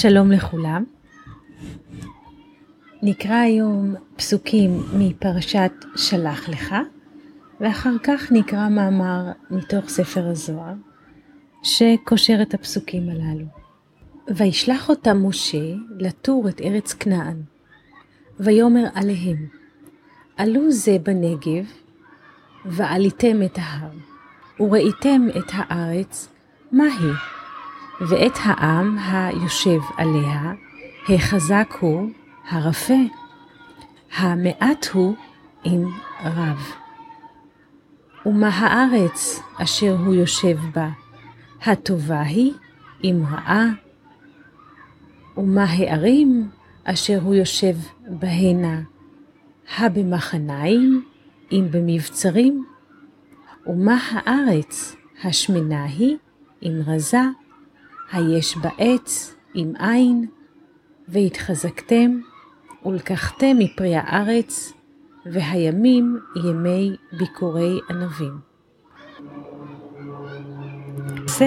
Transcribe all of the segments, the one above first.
שלום לכולם. נקרא היום פסוקים מפרשת שלח לך, ואחר כך נקרא מאמר מתוך ספר הזוהר, שקושר את הפסוקים הללו. וישלח אותם משה לתור את ארץ כנען, ויאמר עליהם, עלו זה בנגב, ועליתם את ההר, וראיתם את הארץ, מה היא? ואת העם היושב עליה, החזק הוא, הרפה, המעט הוא עם רב. ומה הארץ אשר הוא יושב בה, הטובה היא עם רעה, ומה הערים אשר הוא יושב בהנה, הבמחניים אם במבצרים, ומה הארץ השמנה היא אם רזה, היש בה עץ עם עין, והתחזקתם, ולקחתם מפרי הארץ, והימים ימי ביקורי ענבים. זה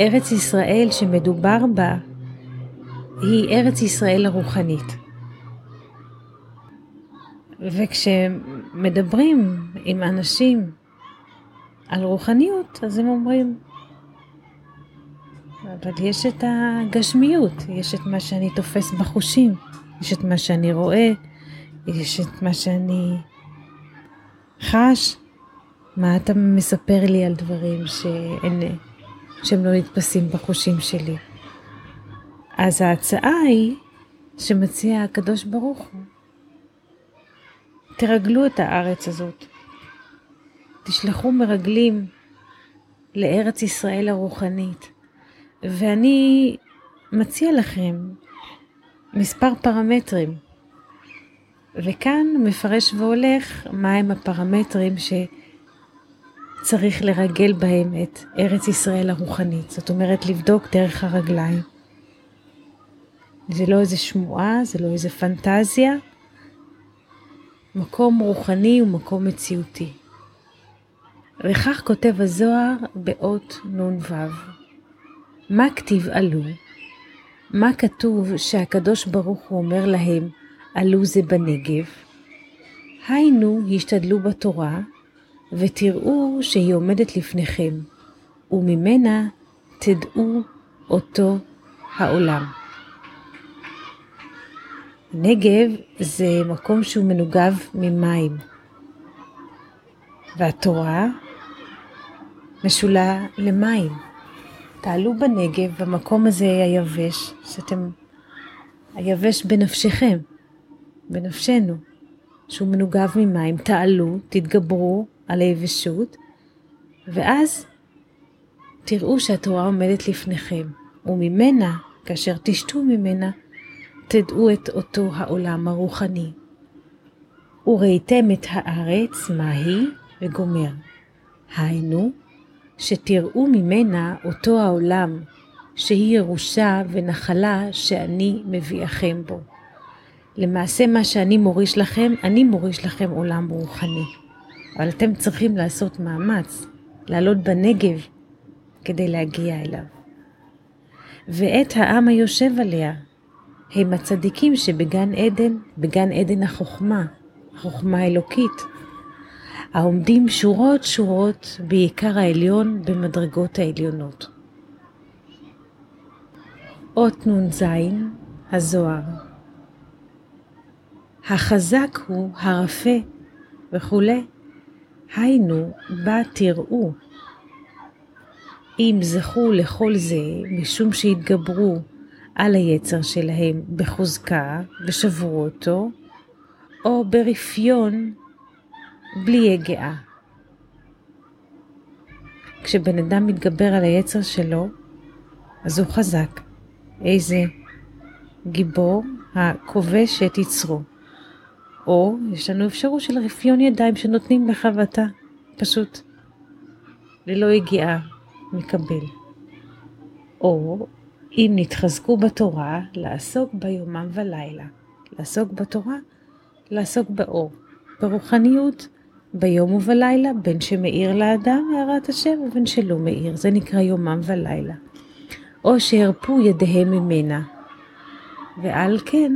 ארץ ישראל שמדובר בה, היא ארץ ישראל הרוחנית. וכשמדברים עם אנשים על רוחניות, אז הם אומרים, אבל יש את הגשמיות, יש את מה שאני תופס בחושים, יש את מה שאני רואה, יש את מה שאני חש. מה אתה מספר לי על דברים שאין, שהם לא נתפסים בחושים שלי? אז ההצעה היא שמציע הקדוש ברוך הוא, תרגלו את הארץ הזאת, תשלחו מרגלים לארץ ישראל הרוחנית. ואני מציע לכם מספר פרמטרים, וכאן מפרש והולך מהם הפרמטרים שצריך לרגל בהם את ארץ ישראל הרוחנית, זאת אומרת לבדוק דרך הרגליים. זה לא איזה שמועה, זה לא איזה פנטזיה, מקום רוחני ומקום מציאותי. וכך כותב הזוהר באות נ"ו. מה כתיב עלו? מה כתוב שהקדוש ברוך הוא אומר להם, עלו זה בנגב? היינו, השתדלו בתורה, ותראו שהיא עומדת לפניכם, וממנה תדעו אותו העולם. נגב זה מקום שהוא מנוגב ממים, והתורה משולה למים. תעלו בנגב, במקום הזה היבש, שאתם, היבש בנפשכם, בנפשנו, שהוא מנוגב ממים, תעלו, תתגברו על היבשות, ואז תראו שהתורה עומדת לפניכם, וממנה, כאשר תשתו ממנה, תדעו את אותו העולם הרוחני. וראיתם את הארץ, מה היא, וגומר. היינו, שתראו ממנה אותו העולם, שהיא ירושה ונחלה שאני מביאכם בו. למעשה מה שאני מוריש לכם, אני מוריש לכם עולם רוחני. אבל אתם צריכים לעשות מאמץ, לעלות בנגב כדי להגיע אליו. ואת העם היושב עליה, הם הצדיקים שבגן עדן, בגן עדן החוכמה, החוכמה האלוקית, העומדים שורות שורות בעיקר העליון במדרגות העליונות. אות נ"ז, הזוהר. החזק הוא הרפה וכולי, היינו, בה תראו. אם זכו לכל זה משום שהתגברו על היצר שלהם בחוזקה ושברו אותו, או ברפיון בלי יגעה. כשבן אדם מתגבר על היצר שלו, אז הוא חזק. איזה גיבור הכובש את יצרו. או יש לנו אפשרות של רפיון ידיים שנותנים לך ואתה פשוט ללא יגיעה מקבל. או אם נתחזקו בתורה, לעסוק ביומם ולילה. לעסוק בתורה, לעסוק באור. ברוחניות, ביום ובלילה, בין שמאיר לאדם הערת השם ובין שלא מאיר, זה נקרא יומם ולילה. או שהרפו ידיהם ממנה. ועל כן,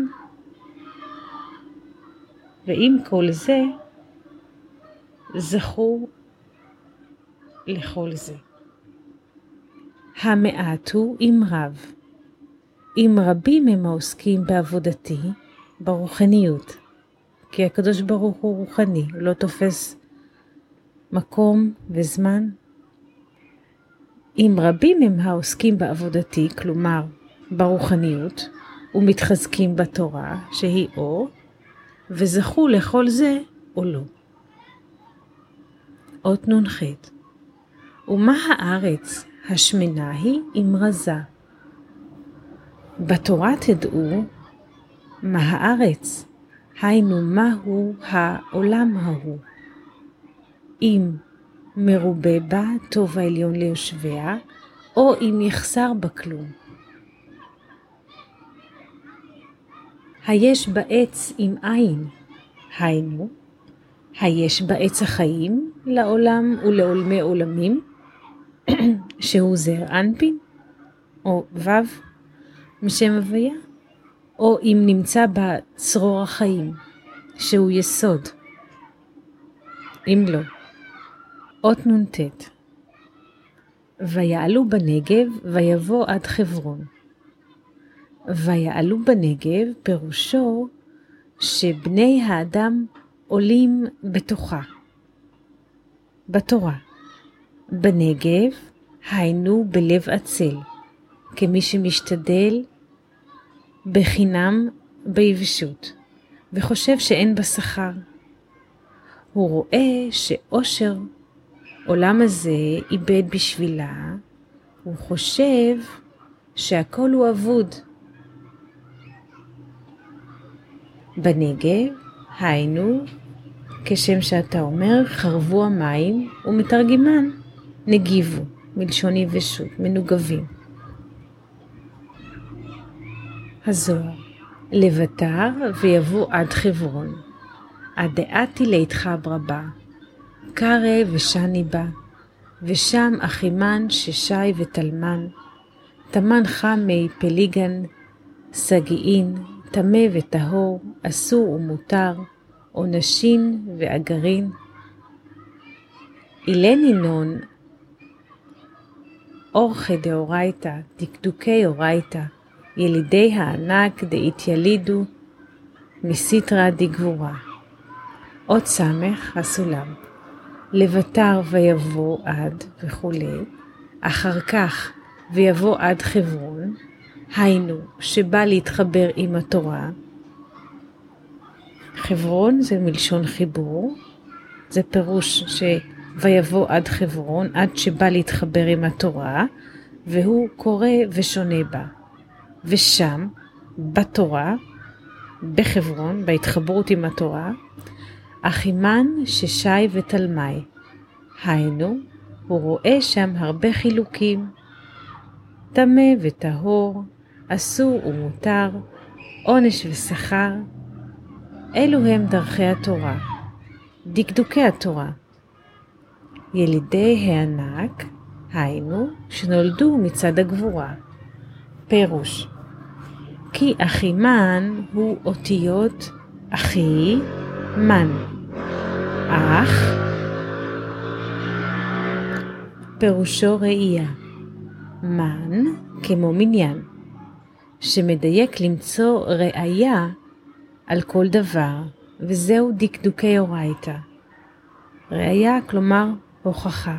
ועם כל זה, זכו לכל זה. המעט הוא עם רב. אם רבים הם העוסקים בעבודתי, ברוחניות, כי הקדוש ברוך הוא רוחני, הוא לא תופס מקום וזמן. אם רבים הם העוסקים בעבודתי, כלומר ברוחניות, ומתחזקים בתורה, שהיא אור, וזכו לכל זה או לא. אות נ"ח ומה הארץ השמנה היא אם רזה. בתורה תדעו מה הארץ, היינו מהו העולם ההוא. אם מרובה בה טוב העליון ליושביה, או אם יחסר בה כלום. היש בעץ עם עין, היינו, היש בעץ החיים לעולם ולעולמי עולמים, שהוא זר אנפין, או ו' משם הוויה, או אם נמצא בה צרור החיים, שהוא יסוד. אם לא, אות נ"ט ויעלו בנגב ויבוא עד חברון. ויעלו בנגב פירושו שבני האדם עולים בתוכה. בתורה. בנגב, היינו בלב עצל, כמי שמשתדל בחינם ביבשות, וחושב שאין בה שכר. הוא רואה שאושר עולם הזה איבד בשבילה, הוא חושב שהכל הוא אבוד. בנגב, היינו, כשם שאתה אומר, חרבו המים, ומתרגמן, נגיבו, מלשון יבשות, מנוגבים. הזוהר, לבטר ויבוא עד חברון, עד דעתי ליתך ברבה, קרא ושני בה, ושם אחימן ששי ותלמן, תמן חמי פליגן, סגיעין, טמא וטהור, אסור ומותר, עונשין ואגרין. אילן ינון, אורכי דאורייתא, דקדוקי אורייתא, ילידי הענק דאיתילידו, מסיתרא דגבורה. אות סמך הסולם. לבטר ויבוא עד וכולי, אחר כך ויבוא עד חברון, היינו, שבא להתחבר עם התורה. חברון זה מלשון חיבור, זה פירוש שויבוא עד חברון, עד שבא להתחבר עם התורה, והוא קורא ושונה בה. ושם, בתורה, בחברון, בהתחברות עם התורה, אחימן, ששי ותלמי. היינו, הוא רואה שם הרבה חילוקים. טמא וטהור, אסור ומותר, עונש ושכר. אלו הם דרכי התורה, דקדוקי התורה. ילידי הענק, היינו, שנולדו מצד הגבורה. פירוש כי אחימן הוא אותיות אחי מן. אח פירושו ראייה. מן כמו מניין. שמדייק למצוא ראייה על כל דבר, וזהו דקדוקי אורייתא. ראייה כלומר הוכחה.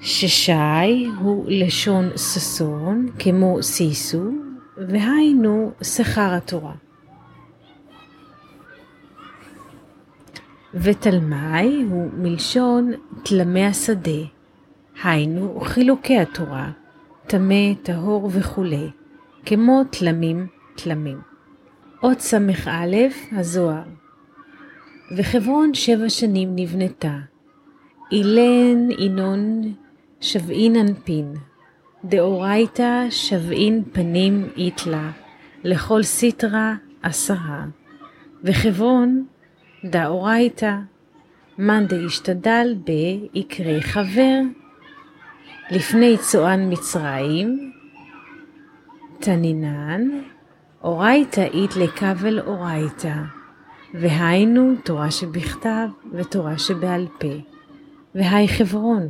ששי הוא לשון ששון, כמו סיסו, והיינו שכר התורה. ותלמי הוא מלשון תלמי השדה, היינו חילוקי התורה, טמא, טהור וכולי, כמו תלמים תלמים. עוד ס"א הזוהר וחברון שבע שנים נבנתה. אילן ינון שבעין אנפין, דאורייתא שבעין פנים איתלה, לכל סיטרא עשרה. וחברון דאורייתא, מאן דאשתדל ב יקרה חבר. לפני צוען מצרים, תנינן, אורייתא אית לקבל אורייתא, והיינו תורה שבכתב ותורה שבעל פה, והי חברון,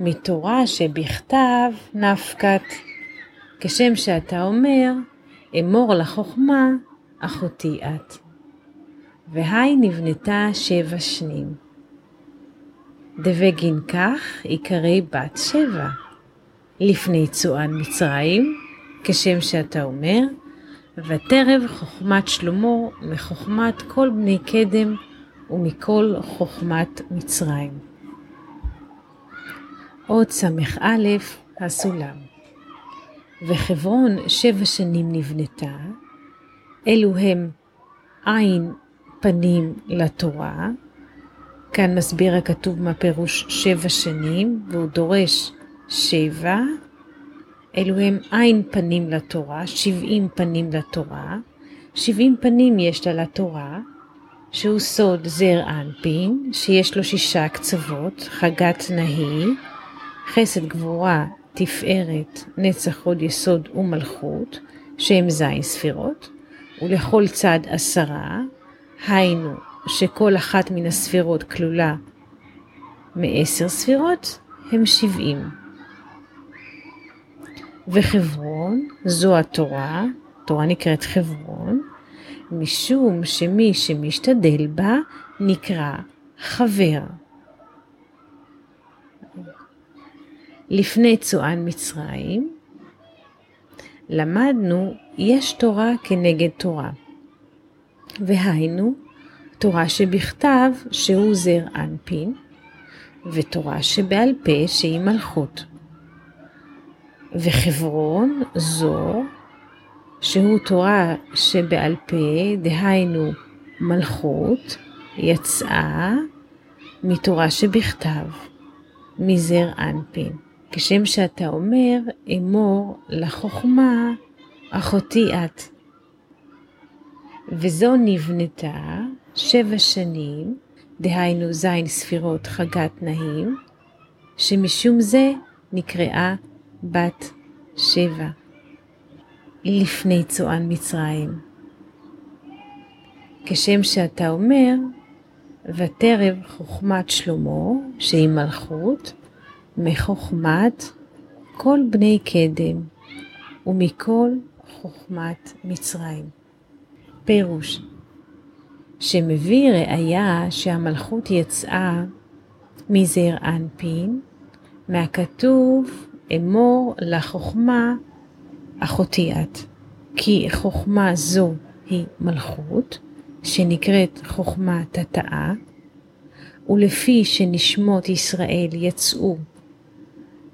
מתורה שבכתב נפקת, כשם שאתה אומר, אמור לחוכמה, אחותי את. והי נבנתה שבע שנים. דבגין כך עיקרי בת שבע. לפני צוען מצרים, כשם שאתה אומר, ותרב חוכמת שלמה מחוכמת כל בני קדם ומכל חוכמת מצרים. עוד ס"א הסולם. וחברון שבע שנים נבנתה, אלו הם עין פנים לתורה, כאן מסביר הכתוב מה פירוש שבע שנים, והוא דורש שבע, אלו הם עין פנים לתורה, שבעים פנים לתורה, שבעים פנים יש לה לתורה, שהוא סוד זר אנפין, שיש לו שישה קצוות, חגת נהי, חסד גבורה, תפארת, נצח הוד יסוד ומלכות, שהם זין ספירות, ולכל צד עשרה, היינו שכל אחת מן הספירות כלולה מעשר ספירות, הם שבעים. וחברון, זו התורה, תורה נקראת חברון, משום שמי שמשתדל בה נקרא חבר. לפני צוען מצרים, למדנו יש תורה כנגד תורה. והיינו, תורה שבכתב שהוא זר אנפין, ותורה שבעל פה שהיא מלכות. וחברון זו, שהוא תורה שבעל פה, דהיינו מלכות, יצאה מתורה שבכתב, מזר אנפין. כשם שאתה אומר, אמור לחוכמה, אחותי את. וזו נבנתה שבע שנים, דהיינו זין ספירות חגת נהים, שמשום זה נקראה בת שבע, לפני צוען מצרים. כשם שאתה אומר, ותרב חוכמת שלמה, שהיא מלכות, מחוכמת כל בני קדם ומכל חוכמת מצרים. פירוש שמביא ראיה שהמלכות יצאה מזר אנפין, מהכתוב אמור לחוכמה אחותי את, כי חוכמה זו היא מלכות, שנקראת חוכמה תתאה, ולפי שנשמות ישראל יצאו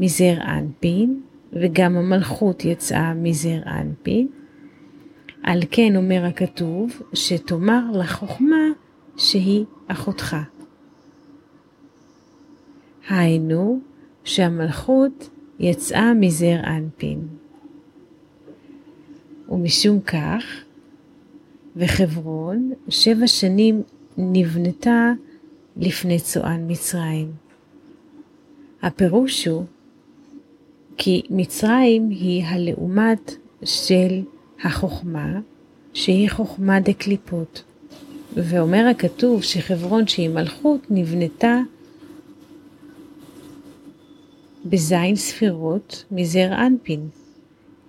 מזר אנפין, וגם המלכות יצאה מזר אנפין. על כן אומר הכתוב, שתאמר לחוכמה שהיא אחותך. היינו, שהמלכות יצאה מזר אנפין. ומשום כך, וחברון שבע שנים נבנתה לפני צוען מצרים. הפירוש הוא כי מצרים היא הלעומת של החוכמה, שהיא חוכמה דקליפות. ואומר הכתוב שחברון שהיא מלכות נבנתה בזין ספירות מזר אנפין,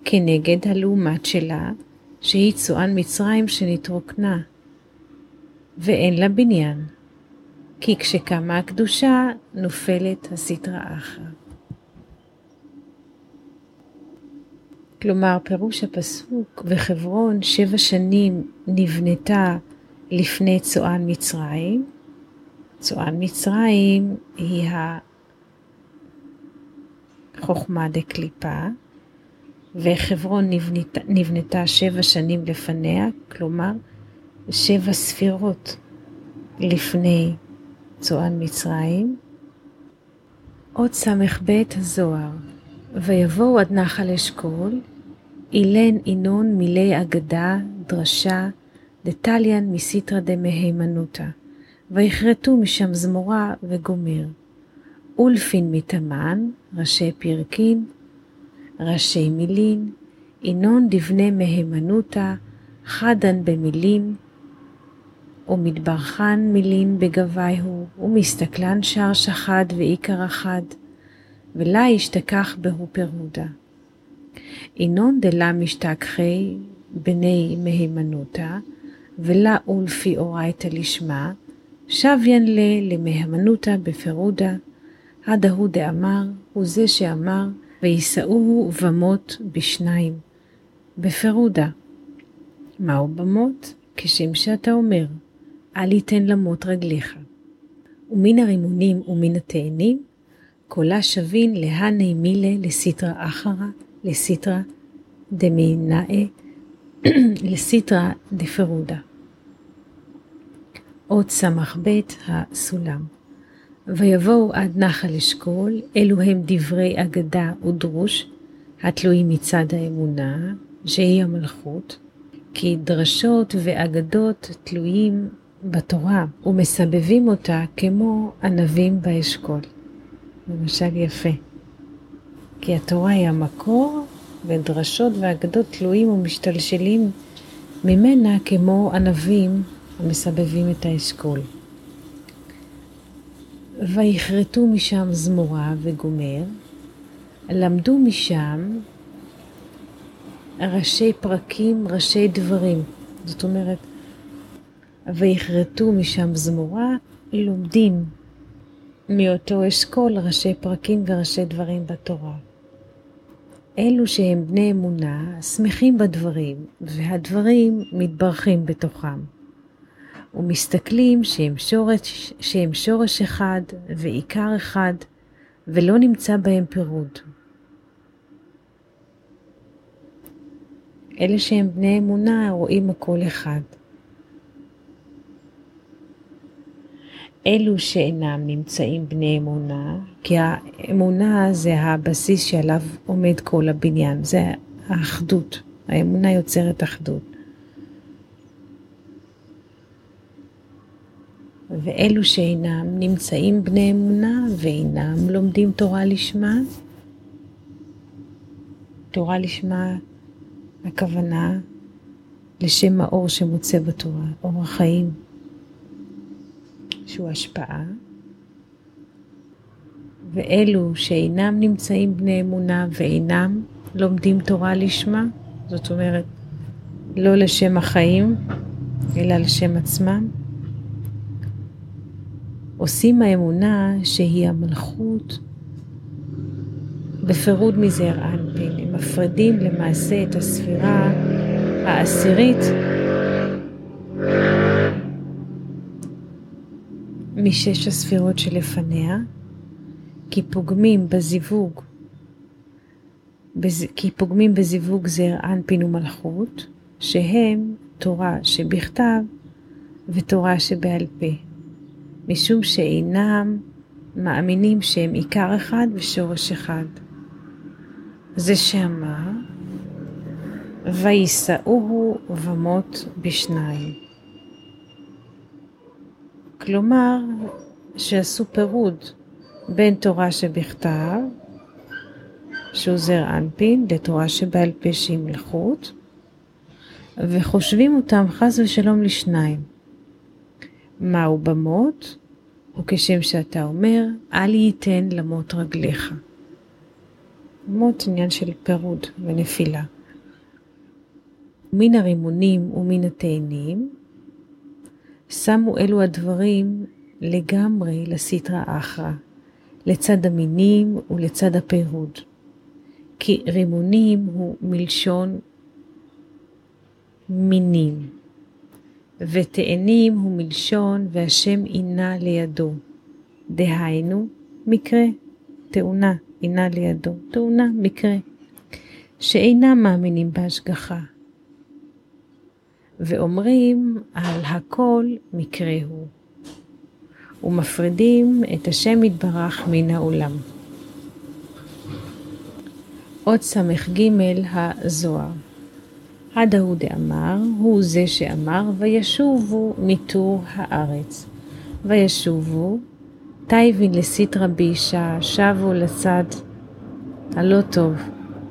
כנגד הלעומת שלה, שהיא צוען מצרים שנתרוקנה, ואין לה בניין, כי כשקמה הקדושה נופלת הסטרא אחרא. כלומר, פירוש הפסוק, וחברון שבע שנים נבנתה לפני צוען מצרים. צוען מצרים היא החוכמה דקליפה, וחברון נבנתה, נבנתה שבע שנים לפניה, כלומר, שבע ספירות לפני צוען מצרים. עוד ס"ב הזוהר ויבואו עד נחל אשכול, אילן אינון מילי אגדה, דרשה, דתליין מסיתרא דמהימנותא, ויכרתו משם זמורה וגומר. אולפין מתאמן, ראשי פרקין, ראשי מילין, אינון דבני מהימנותא, חדן במילין, ומתברכן מילין בגביהו, ומסתכלן שער שחד ועיקר אחד, ולה ישתכח בהו פירודה. אינון דלה משתכחי בני מהימנותא, ולה ולפי אורייתא לשמה, שוויין לה למהימנותא בפירודה, עד ההוא דאמר, הוא זה שאמר, ויישאוהו במות בשניים, בפירודה. מהו במות? כשם שאתה אומר, אל יתן למות רגליך. ומן הרימונים ומן התאנים, קולה שבין להני מילה לסיטרא אחרא, לסיטרא דמינאי, לסיטרא דפירודה. אות ס"ב הסולם. ויבואו עד נחל אשכול, אלו הם דברי אגדה ודרוש, התלויים מצד האמונה, שהיא המלכות, כי דרשות ואגדות תלויים בתורה ומסבבים אותה כמו ענבים באשכול. למשל יפה. כי התורה היא המקור, ודרשות ואגדות תלויים ומשתלשלים ממנה כמו ענבים המסבבים את האשכול. ויכרתו משם זמורה וגומר, למדו משם ראשי פרקים, ראשי דברים. זאת אומרת, ויכרתו משם זמורה, לומדים מאותו אשכול ראשי פרקים וראשי דברים בתורה. אלו שהם בני אמונה, שמחים בדברים, והדברים מתברכים בתוכם. ומסתכלים שהם שורש, שהם שורש אחד ועיקר אחד, ולא נמצא בהם פירוד. אלה שהם בני אמונה רואים הכל אחד. אלו שאינם נמצאים בני אמונה, כי האמונה זה הבסיס שעליו עומד כל הבניין, זה האחדות. האמונה יוצרת אחדות. ואלו שאינם נמצאים בני אמונה ואינם לומדים תורה לשמה, תורה לשמה הכוונה לשם האור שמוצא בתורה, אור החיים. שהוא השפעה, ואלו שאינם נמצאים בני אמונה ואינם לומדים תורה לשמה, זאת אומרת, לא לשם החיים, אלא לשם עצמם, עושים האמונה שהיא המלכות בפירוד מזעיר אנפין. הם מפרידים למעשה את הספירה העשירית משש הספירות שלפניה, כי פוגמים בזיווג, בז... כי פוגמים בזיווג זר אנפין ומלכות, שהם תורה שבכתב ותורה שבעל פה, משום שאינם מאמינים שהם עיקר אחד ושורש אחד. זה שאמר, ויישאוהו במות בשניים. כלומר שעשו פירוד בין תורה שבכתב, שהוא זר אנפין, לתורה שבעל פה שהיא מלכות, וחושבים אותם חס ושלום לשניים. מהו במות? וכשם שאתה אומר, אל ייתן למות רגליך. מות עניין של פירוד ונפילה. מן הרימונים ומן התאנים, שמו אלו הדברים לגמרי לסטרא אחרא, לצד המינים ולצד הפירוד. כי רימונים הוא מלשון מינים, ותאנים הוא מלשון והשם אינה לידו. דהיינו, מקרה, תאונה, אינה לידו, תאונה, מקרה, שאינם מאמינים בהשגחה, ואומרים על הכל מקרה הוא, ומפרידים את השם יתברך מן העולם. עוד ס"ג הזוהר. עד ההוא דאמר, הוא זה שאמר, וישובו מטור הארץ. וישובו טייבין לסיטרא באישה, שבו לצד הלא טוב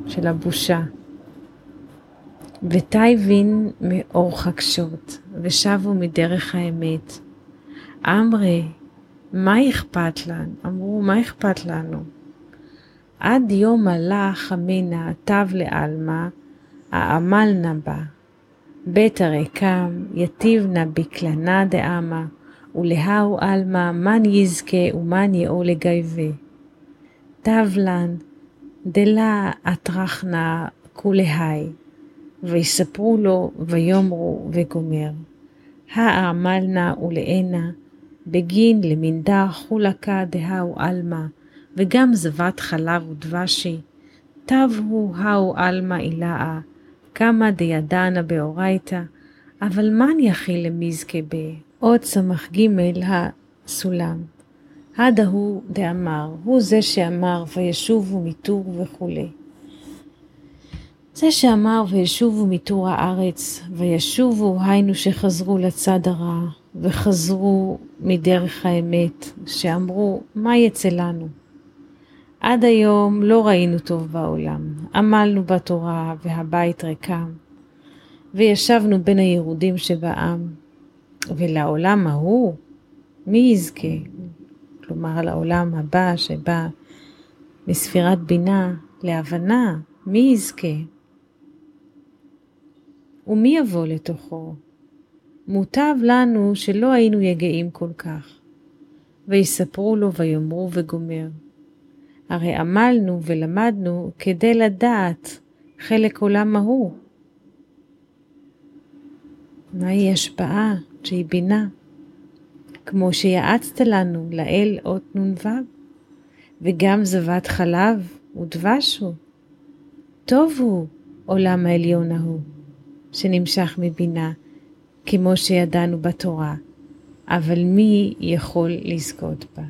של הבושה. וטייבין מאור חקשות, ושבו מדרך האמת. אמרי, מה אכפת לנו? אמרו, מה אכפת לנו? עד יום הלך אמינה תב לעלמא, האמלנה בה. בית הריקם, יתיבנה בקלנה דאמה, ולהאו עלמא, מן יזכה ומן יאו לגייבה. תבלן, דלה אטרחנה כולהי, ויספרו לו ויאמרו וגומר. האמלנה ולענה, בגין למנדר חולקה דהאו עלמא, וגם זבת חלב ודבשי, תב הוא האו עלמא אילאה, כמה דידנה באורייתא, אבל מן יכיל למזכה ב... עוד סמך ג' הסולם. הדה הוא דאמר, הוא זה שאמר וישובו מטור וכולי. זה שאמר וישובו מטור הארץ, וישובו היינו שחזרו לצד הרע, וחזרו מדרך האמת, שאמרו, מה יצא לנו? עד היום לא ראינו טוב בעולם, עמלנו בתורה והבית ריקם, וישבנו בין הירודים שבעם, ולעולם ההוא, מי יזכה? כלומר, לעולם הבא שבא מספירת בינה להבנה, מי יזכה? ומי יבוא לתוכו? מוטב לנו שלא היינו יגעים כל כך. ויספרו לו ויאמרו וגומר. הרי עמלנו ולמדנו כדי לדעת חלק עולם ההוא. מהי השפעה שהיא בינה? כמו שיעצת לנו לאל אות נ"ו, וגם זבת חלב ודבש הוא. טוב הוא עולם העליון ההוא, שנמשך מבינה, כמו שידענו בתורה, אבל מי יכול לזכות בה?